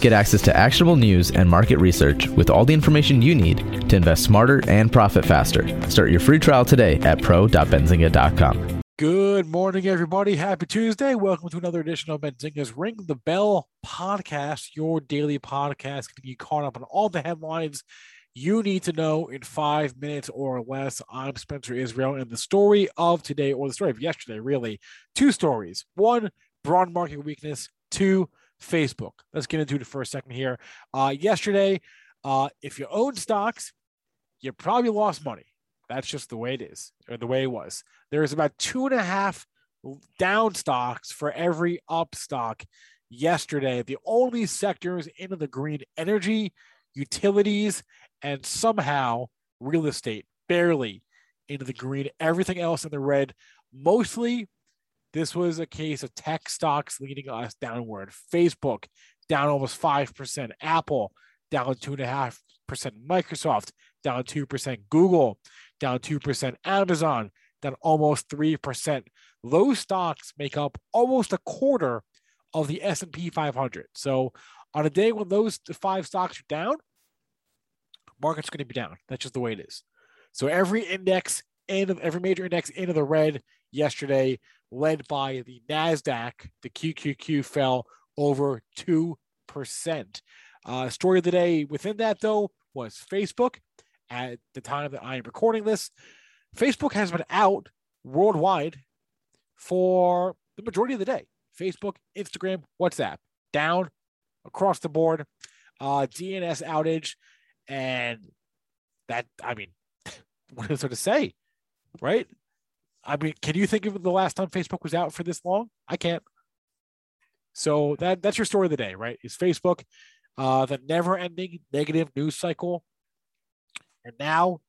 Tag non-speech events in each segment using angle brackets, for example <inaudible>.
Get access to actionable news and market research with all the information you need to invest smarter and profit faster. Start your free trial today at pro.benzinga.com. Good morning, everybody. Happy Tuesday. Welcome to another edition of Benzinga's Ring the Bell podcast, your daily podcast, getting you caught up on all the headlines you need to know in five minutes or less. I'm Spencer Israel, and the story of today, or the story of yesterday, really, two stories. One, broad market weakness. Two, Facebook. Let's get into it for a second here. Uh, yesterday, uh, if you own stocks, you probably lost money. That's just the way it is, or the way it was. There's about two and a half down stocks for every up stock yesterday. The only sectors into the green energy, utilities, and somehow real estate, barely into the green. Everything else in the red, mostly this was a case of tech stocks leading us downward. Facebook down almost 5%, Apple down 2.5%, Microsoft down 2%, Google down 2%, Amazon down almost 3%. Those stocks make up almost a quarter of the S&P 500. So on a day when those five stocks are down, market's going to be down. That's just the way it is. So every index in every major index into the red yesterday led by the NASDAQ. The QQQ fell over 2%. Uh, story of the day within that, though, was Facebook. At the time that I am recording this, Facebook has been out worldwide for the majority of the day. Facebook, Instagram, WhatsApp down across the board. Uh, DNS outage. And that, I mean, <laughs> what is there to say? Right? I mean, can you think of the last time Facebook was out for this long? I can't. So that that's your story of the day, right? Is Facebook, uh, the never-ending negative news cycle, and now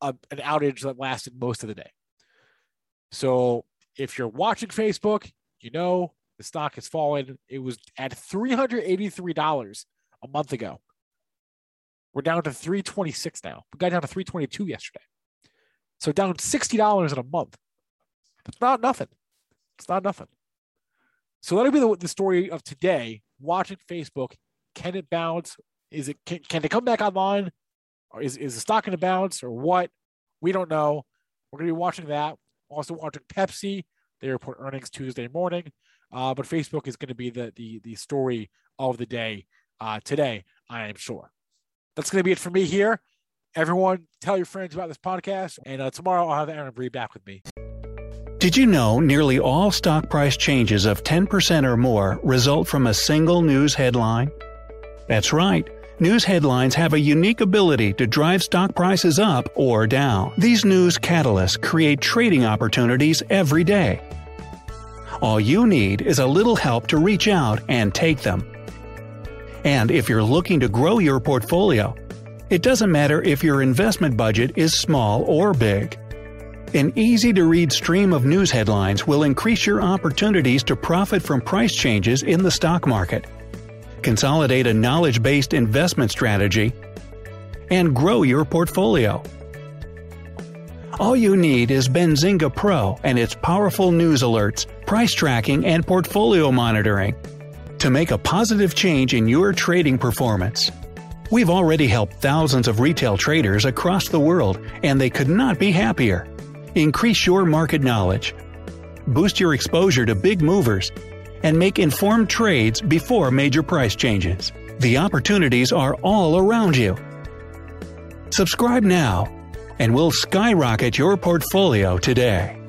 an outage that lasted most of the day. So if you're watching Facebook, you know the stock has fallen. It was at $383 a month ago. We're down to 326 now. We got down to 322 yesterday. So down $60 in a month. It's not nothing. It's not nothing. So that'll be the, the story of today. Watching Facebook. Can it bounce? Is it can, can it come back online? Or is, is the stock going to bounce or what? We don't know. We're going to be watching that. Also watching Pepsi. They report earnings Tuesday morning. Uh, but Facebook is going to be the, the, the story of the day uh, today, I am sure. That's going to be it for me here. Everyone, tell your friends about this podcast. And uh, tomorrow I'll have Aaron Bry back with me. Did you know nearly all stock price changes of 10% or more result from a single news headline? That's right. News headlines have a unique ability to drive stock prices up or down. These news catalysts create trading opportunities every day. All you need is a little help to reach out and take them. And if you're looking to grow your portfolio, it doesn't matter if your investment budget is small or big. An easy to read stream of news headlines will increase your opportunities to profit from price changes in the stock market, consolidate a knowledge based investment strategy, and grow your portfolio. All you need is Benzinga Pro and its powerful news alerts, price tracking, and portfolio monitoring to make a positive change in your trading performance. We've already helped thousands of retail traders across the world, and they could not be happier. Increase your market knowledge, boost your exposure to big movers, and make informed trades before major price changes. The opportunities are all around you. Subscribe now, and we'll skyrocket your portfolio today.